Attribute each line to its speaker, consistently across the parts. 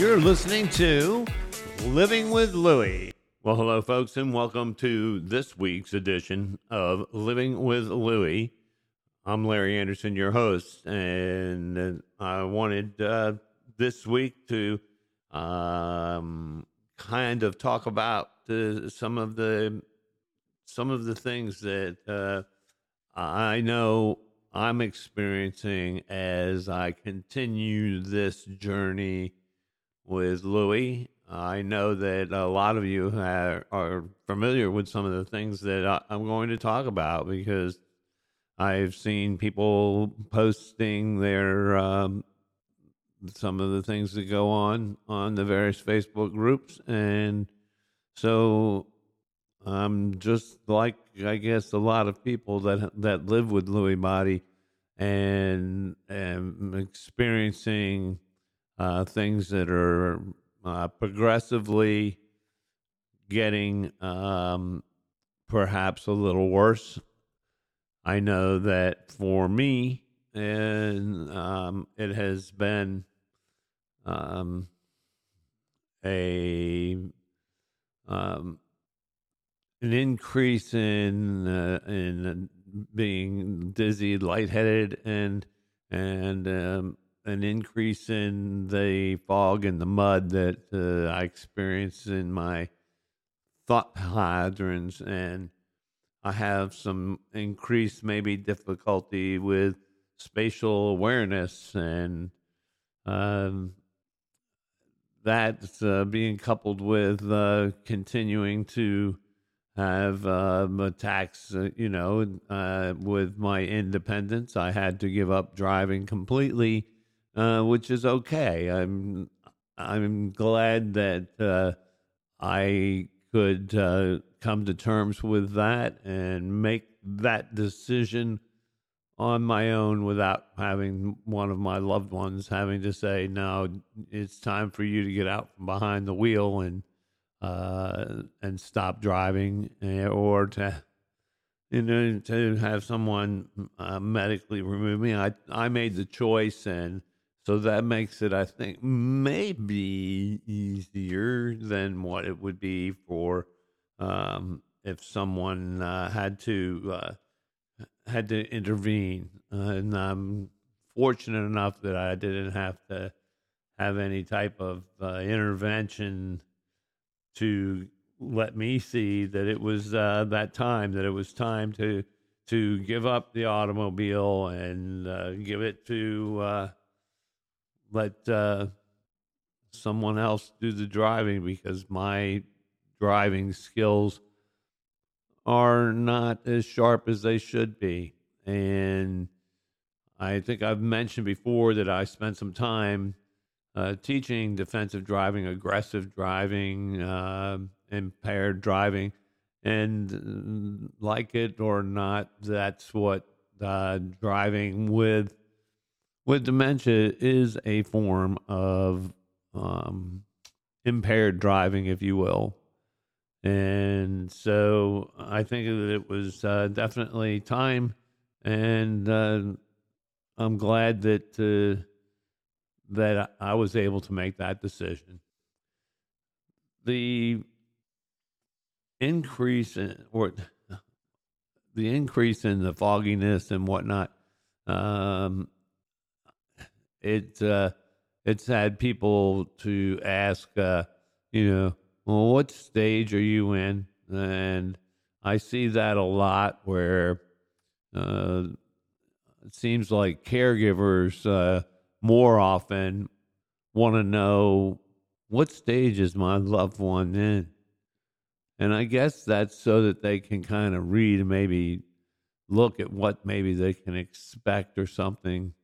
Speaker 1: You're listening to Living with Lewy. Well, hello, folks, and welcome to this week's edition of Living with Lewy. I'm Larry Anderson, your host, and I wanted uh, this week to um, kind of talk about the, some of the some of the things that uh, I know I'm experiencing as I continue this journey with Lewy. I know that a lot of you are, are familiar with some of the things that I, I'm going to talk about because I've seen people posting their um, some of the things that go on on the various Facebook groups, and so I'm just like I guess a lot of people that that live with Lewy body and and experiencing uh, things that are uh, progressively getting um, perhaps a little worse. I know that for me, and um, it has been um, a um, an increase in uh, in being dizzy, lightheaded, and and um, an increase in the fog and the mud that uh, I experience in my thought hydrants, and I have some increased maybe difficulty with spatial awareness, and um, that's uh, being coupled with uh, continuing to have um, attacks, uh, you know, uh, with my independence. I had to give up driving completely, uh, which is okay. I'm I'm glad that uh, I could uh, come to terms with that and make that decision on my own without having one of my loved ones having to say, "No, it's time for you to get out from behind the wheel and." uh, and stop driving, eh, or to you know to have someone uh, medically remove me. I I made the choice, and so that makes it, I think, maybe easier than what it would be for um, if someone uh, had to uh, had to intervene. and I'm fortunate enough that I didn't have to have any type of uh, intervention to let me see that it was uh, that time that it was time to to give up the automobile and uh, give it to uh, let uh, someone else do the driving because my driving skills are not as sharp as they should be and I think I've mentioned before that I spent some time uh, teaching defensive driving, aggressive driving, uh, impaired driving. And uh, like it or not, that's what uh, driving with with dementia is a form of um, impaired driving, if you will. And so I think that it was uh, definitely time, and uh, I'm glad that that I was able to make that decision. The increase in, or the increase in the fogginess and whatnot, um, it uh, it's had people to ask, uh, you know, well, what stage are you in? And I see that a lot where uh, it seems like caregivers uh, more often want to know what stage is my loved one in. And I guess that's so that they can kind of read maybe look at what maybe they can expect or something.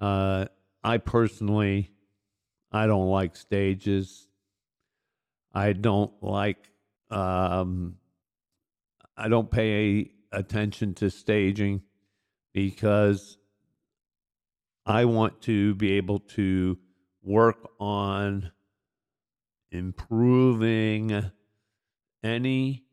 Speaker 1: Uh, I personally, I don't like stages. I don't like, um, I don't pay attention to staging because I want to be able to work on improving any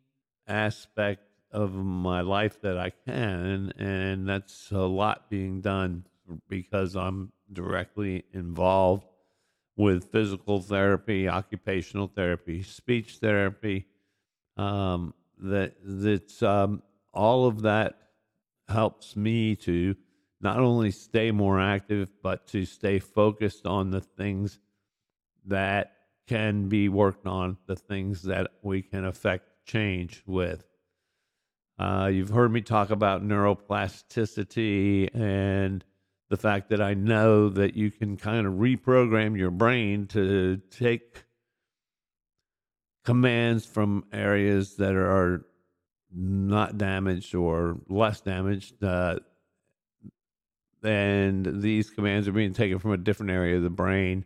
Speaker 1: aspect of my life that I can. And that's a lot being done because I'm directly involved with physical therapy, occupational therapy, speech therapy. Um, that that's um, all of that helps me to not only stay more active, but to stay focused on the things that can be worked on, the things that we can affect change with. Uh, you've heard me talk about neuroplasticity and the fact that I know that you can kind of reprogram your brain to take commands from areas that are not damaged or less damaged. Uh, and these commands are being taken from a different area of the brain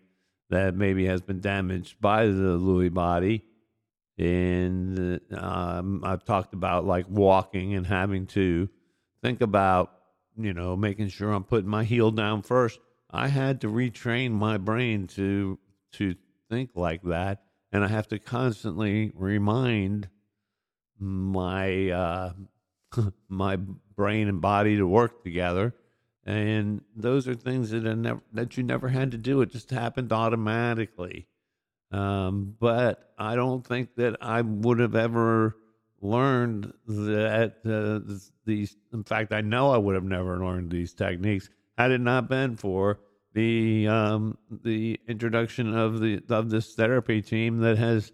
Speaker 1: that maybe has been damaged by the Lewy body. And um, I've talked about like walking and having to think about, you know, making sure I'm putting my heel down first. I had to retrain my brain to to think like that, and I have to constantly remind my uh, my brain and body to work together and those are things that are never, that you never had to do. It just happened automatically. Um, but I don't think that I would have ever learned that uh, these. In fact, I know I would have never learned these techniques had it not been for the um, the introduction of the of this therapy team that has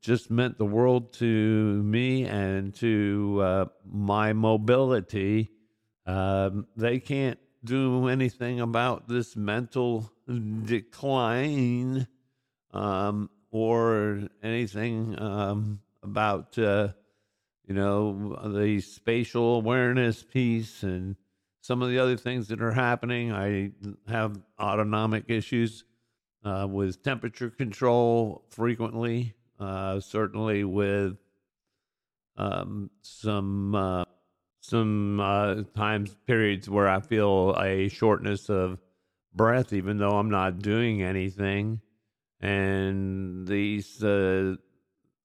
Speaker 1: just meant the world to me and to uh, my mobility. Um, they can't do anything about this mental decline um, or anything um, about, uh, you know, the spatial awareness piece and some of the other things that are happening. I have autonomic issues uh, with temperature control frequently, uh, certainly with um, some uh, some uh, times periods where I feel a shortness of breath, even though I'm not doing anything. And these, uh,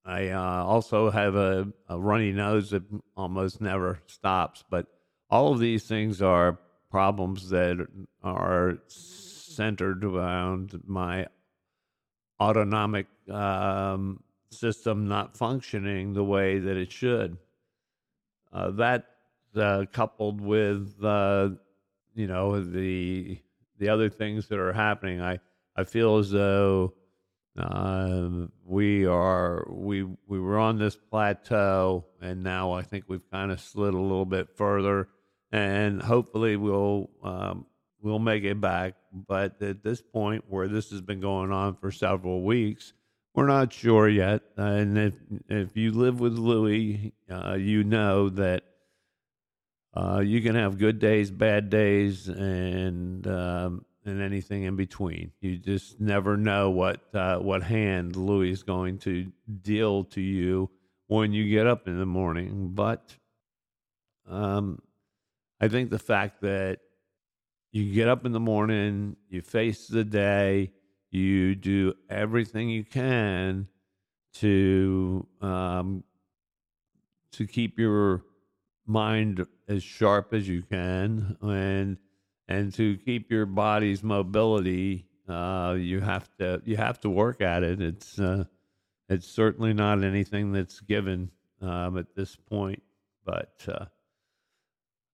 Speaker 1: I uh, also have a, a, runny nose that almost never stops. But all of these things are problems that are centered around my autonomic um, system not functioning the way that it should. Uh, that uh, coupled with uh, you know the the other things that are happening, I I feel as though uh, we are we we were on this plateau, and now I think we've kind of slid a little bit further, and hopefully we'll um, we'll make it back. But at this point, where this has been going on for several weeks, we're not sure yet. And if if you live with Lewy, uh, you know that uh, you can have good days, bad days, and um, and anything in between. You just never know what uh, what hand Lewy is going to deal to you when you get up in the morning. But um, I think the fact that you get up in the morning, you face the day, you do everything you can to um, to keep your mind as sharp as you can and and to keep your body's mobility uh, you have to you have to work at it it's uh, it's certainly not anything that's given um, at this point but uh,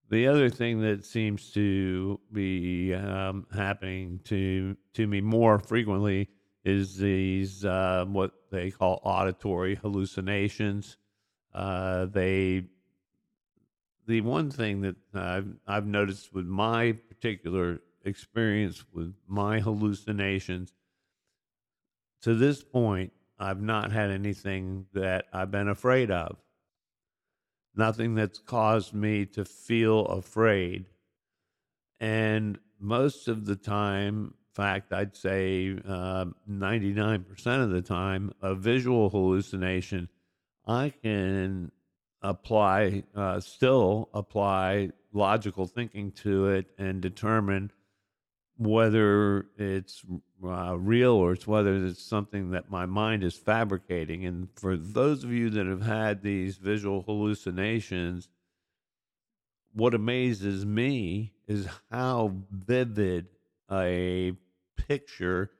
Speaker 1: the other thing that seems to be um, happening to to me more frequently is these uh, what they call auditory hallucinations. Uh, they the one thing that I've, I've noticed with my particular experience with my hallucinations, to this point, I've not had anything that I've been afraid of. Nothing that's caused me to feel afraid. And most of the time, in fact, I'd say uh, 99% of the time, a visual hallucination, I can apply, uh, still apply logical thinking to it and determine whether it's uh, real or it's whether it's something that my mind is fabricating. And for those of you that have had these visual hallucinations, what amazes me is how vivid a picture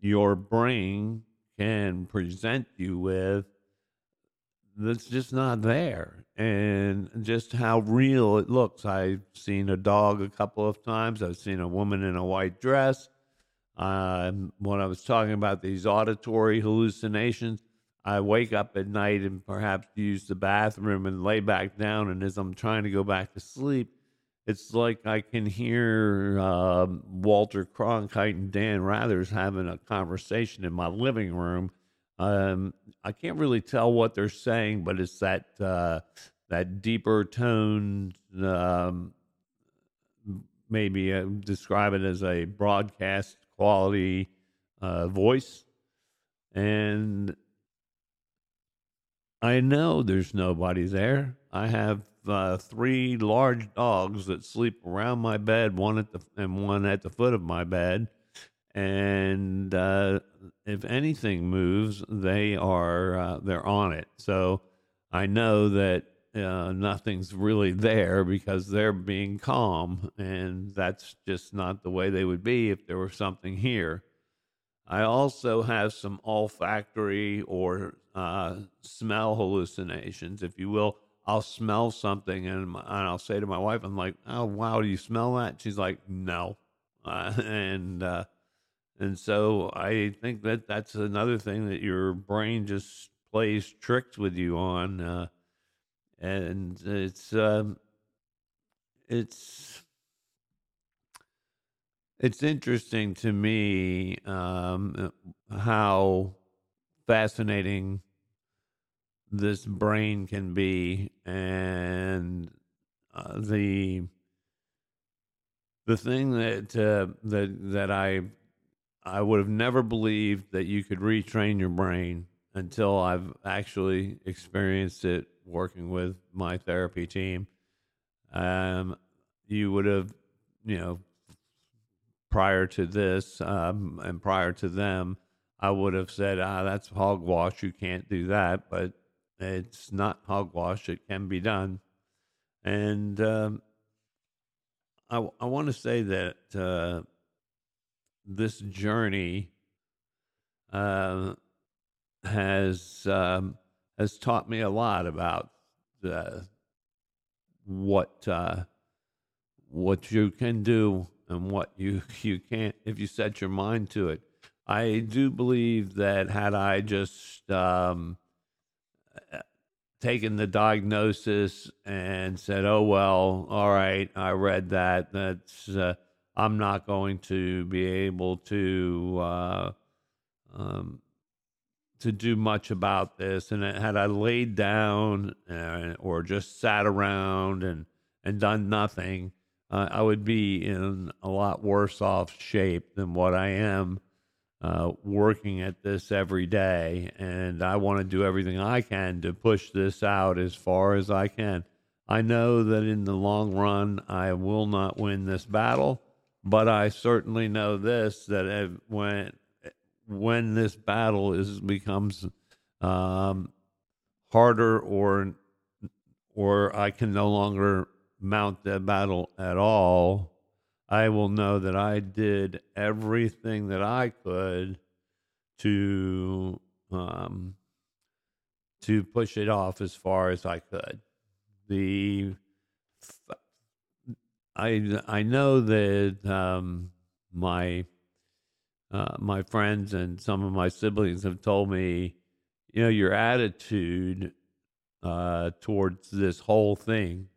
Speaker 1: your brain can present you with that's just not there. And just how real it looks. I've seen a dog a couple of times. I've seen a woman in a white dress. Um, when i was talking about these auditory hallucinations i wake up at night and perhaps use the bathroom and lay back down. And as i'm trying to go back to sleep it's like I can hear uh, Walter Cronkite and Dan Rathers having a conversation in my living room. Um, I can't really tell what they're saying, but it's that uh, that deeper tone. Um, maybe uh, describe it as a broadcast quality uh, voice, and I know there's nobody there. I have uh, three large dogs that sleep around my bed, one at the and one at the foot of my bed. And uh, if anything moves, they are uh, they're on it. So I know that uh, nothing's really there because they're being calm, and that's just not the way they would be if there was something here. I also have some olfactory or uh, smell hallucinations, if you will I'll smell something and, and I'll say to my wife, I'm like, oh, wow, do you smell that? She's like, no. And, uh, and so I think that that's another thing that your brain just plays tricks with you on. Uh, and it's, um, it's, it's interesting to me um, how fascinating this brain can be and uh, the the thing that uh, that that I I would have never believed that you could retrain your brain until I've actually experienced it working with my therapy team. Um, you would have, you know, prior to this um, and prior to them, I would have said, ah, that's hogwash. You can't do that. But it's not hogwash. It can be done. And um, I, I want to say that uh, this journey uh, has um, has taught me a lot about the, what uh, what you can do and what you you can't if you set your mind to it. I do believe that had I just um, taken the diagnosis and said, "Oh well, all right, I read that. That's uh, I'm not going to be able to uh, um, to do much about this." And had I laid down uh, or just sat around and and done nothing, uh, I would be in a lot worse off shape than what I am uh, working at this every day, and I want to do everything I can to push this out as far as I can. I know that in the long run, I will not win this battle, but I certainly know this that when when this battle is becomes um, harder or or I can no longer mount the battle at all, I will know that I did everything that I could to um, to push it off as far as I could. The I I know that um, my uh, my friends and some of my siblings have told me, you know, your attitude uh, towards this whole thing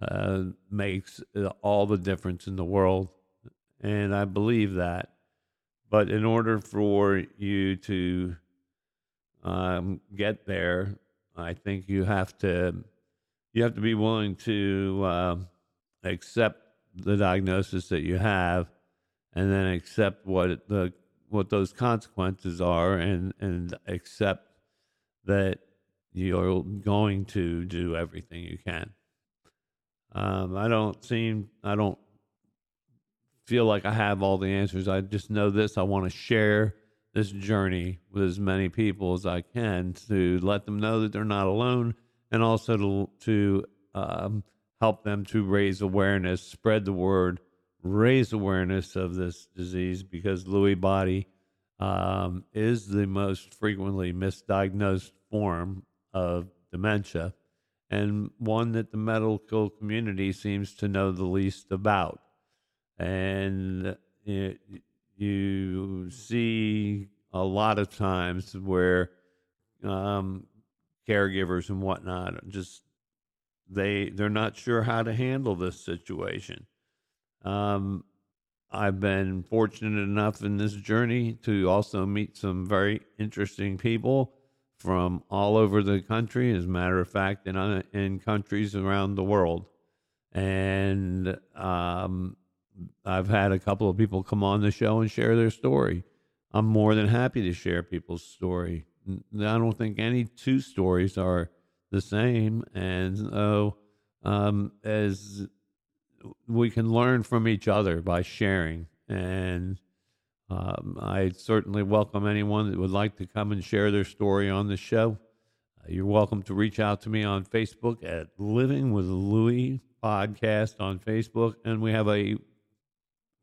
Speaker 1: uh, makes uh, all the difference in the world. And I believe that. But in order for you to um, get there, I think you have to you have to be willing to uh, accept the diagnosis that you have, and then accept what the what those consequences are, and and accept that you're going to do everything you can. Um, I don't seem, I don't feel like I have all the answers. I just know this. I want to share this journey with as many people as I can to let them know that they're not alone and also to, to um, help them to raise awareness, spread the word, raise awareness of this disease because Lewy body um, is the most frequently misdiagnosed form of dementia and one that the medical community seems to know the least about. And it, you see a lot of times where um, caregivers and whatnot just they they're not sure how to handle this situation. Um, I've been fortunate enough in this journey to also meet some very interesting people from all over the country. As a matter of fact, in uh, in countries around the world, and um, I've had a couple of people come on the show and share their story. I'm more than happy to share people's story. I don't think any two stories are the same, and so um, as we can learn from each other by sharing. And um, I certainly welcome anyone that would like to come and share their story on the show. Uh, you're welcome to reach out to me on Facebook at Living with Lewy Podcast on Facebook, and we have a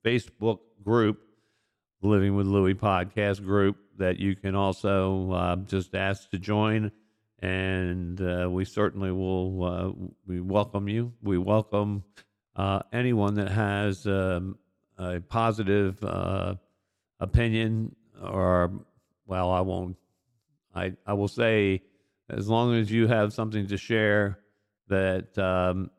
Speaker 1: Facebook group, Living with Lewy Podcast group, that you can also uh, just ask to join. And uh, we certainly will. Uh, we welcome you. We welcome uh, anyone that has um, a positive uh, opinion, or well, I won't. I I will say, as long as you have something to share, that um,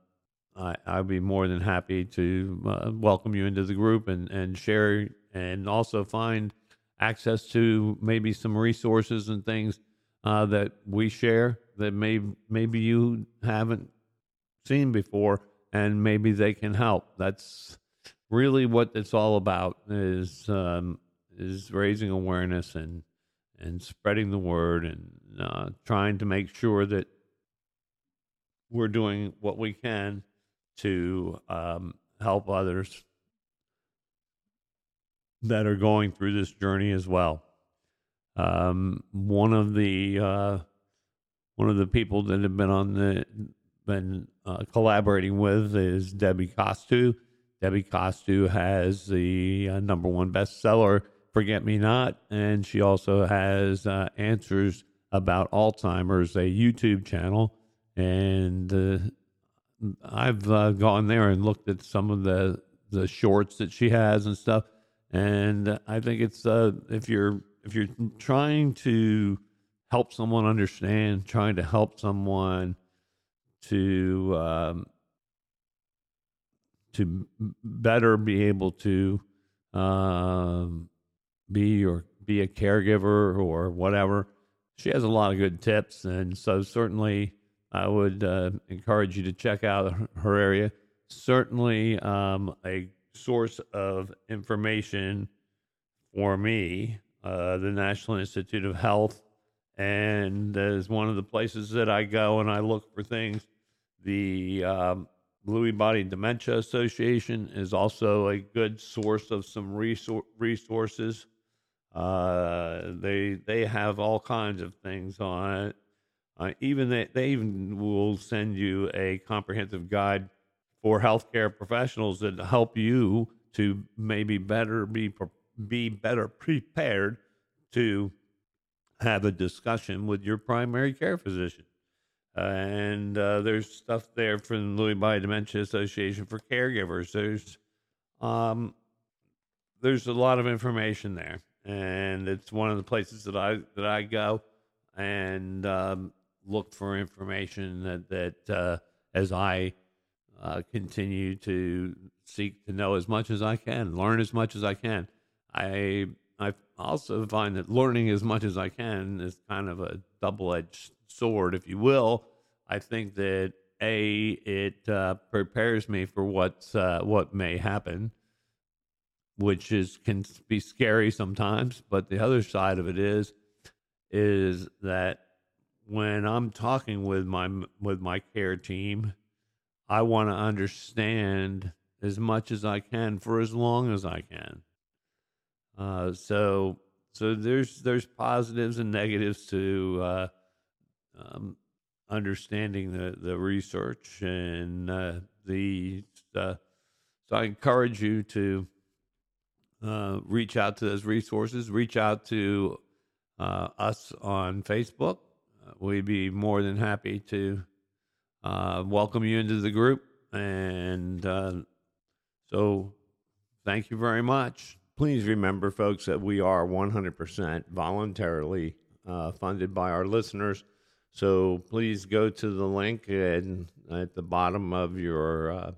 Speaker 1: I I'd be more than happy to uh, welcome you into the group and and share and also find access to maybe some resources and things uh, that we share that may maybe you haven't seen before and maybe they can help. That's really what it's all about is um, is raising awareness and and spreading the word and uh, trying to make sure that we're doing what we can to um, help others that are going through this journey as well. Um, one of the uh, one of the people that have been on the been uh, collaborating with is Debbie Costu. Debbie Costu has the uh, number one bestseller, Forget Me Not, and she also has uh, Answers About Alzheimer's, a YouTube channel. And uh, I've uh, gone there and looked at some of the, the shorts that she has and stuff. And I think it's if you're if you're trying to help someone understand, trying to help someone to um, to better be able to um, be or be a caregiver or whatever. She has a lot of good tips, and so certainly I would uh, encourage you to check out her area. Certainly, um, a source of information for me, uh, the National Institute of Health, and is one of the places that I go and I look for things the um, Lewy Body Dementia Association is also a good source of some resor- resources. Uh, they they have all kinds of things on it. Uh, even they, they even will send you a comprehensive guide for healthcare professionals that help you to maybe better be be better prepared to have a discussion with your primary care physician and uh, there's stuff there from the Lewy Body Dementia Association for caregivers. There's um, there's a lot of information there, and it's one of the places that I that I go and um, look for information that that uh, as I uh, continue to seek to know as much as I can, learn as much as I can. I I also find that learning as much as I can is kind of a double edged sword, if you will. I think that a it uh, prepares me for what's uh, what may happen, which is can be scary sometimes. But the other side of it is is that when I'm talking with my with my care team, I want to understand as much as I can for as long as I can. Uh, so so there's there's positives and negatives to uh, um, understanding the, the research and uh, the uh, so I encourage you to uh, reach out to those resources. Reach out to uh, us on Facebook. We'd be more than happy to welcome you into the group. And so, thank you very much. Please remember, folks, that we are 100% voluntarily uh, funded by our listeners. So please go to the link and at the bottom of your uh,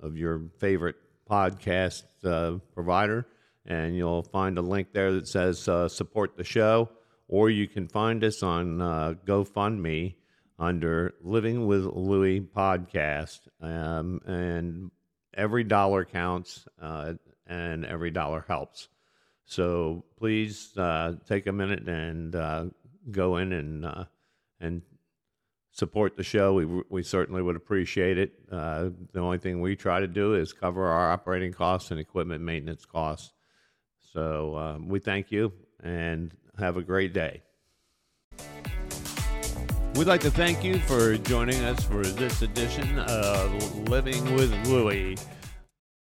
Speaker 1: of your favorite podcast uh, provider, and you'll find a link there that says uh, support the show, or you can find us on uh, GoFundMe under Living with Lewy podcast, um, and every dollar counts, uh, and every dollar helps. So please uh, take a minute and uh, go in and uh, and support the show. We we certainly would appreciate it. Uh, the only thing we try to do is cover our operating costs and equipment maintenance costs. So um, we thank you and have a great day. We'd like to thank you for joining us for this edition of Living with Lewy.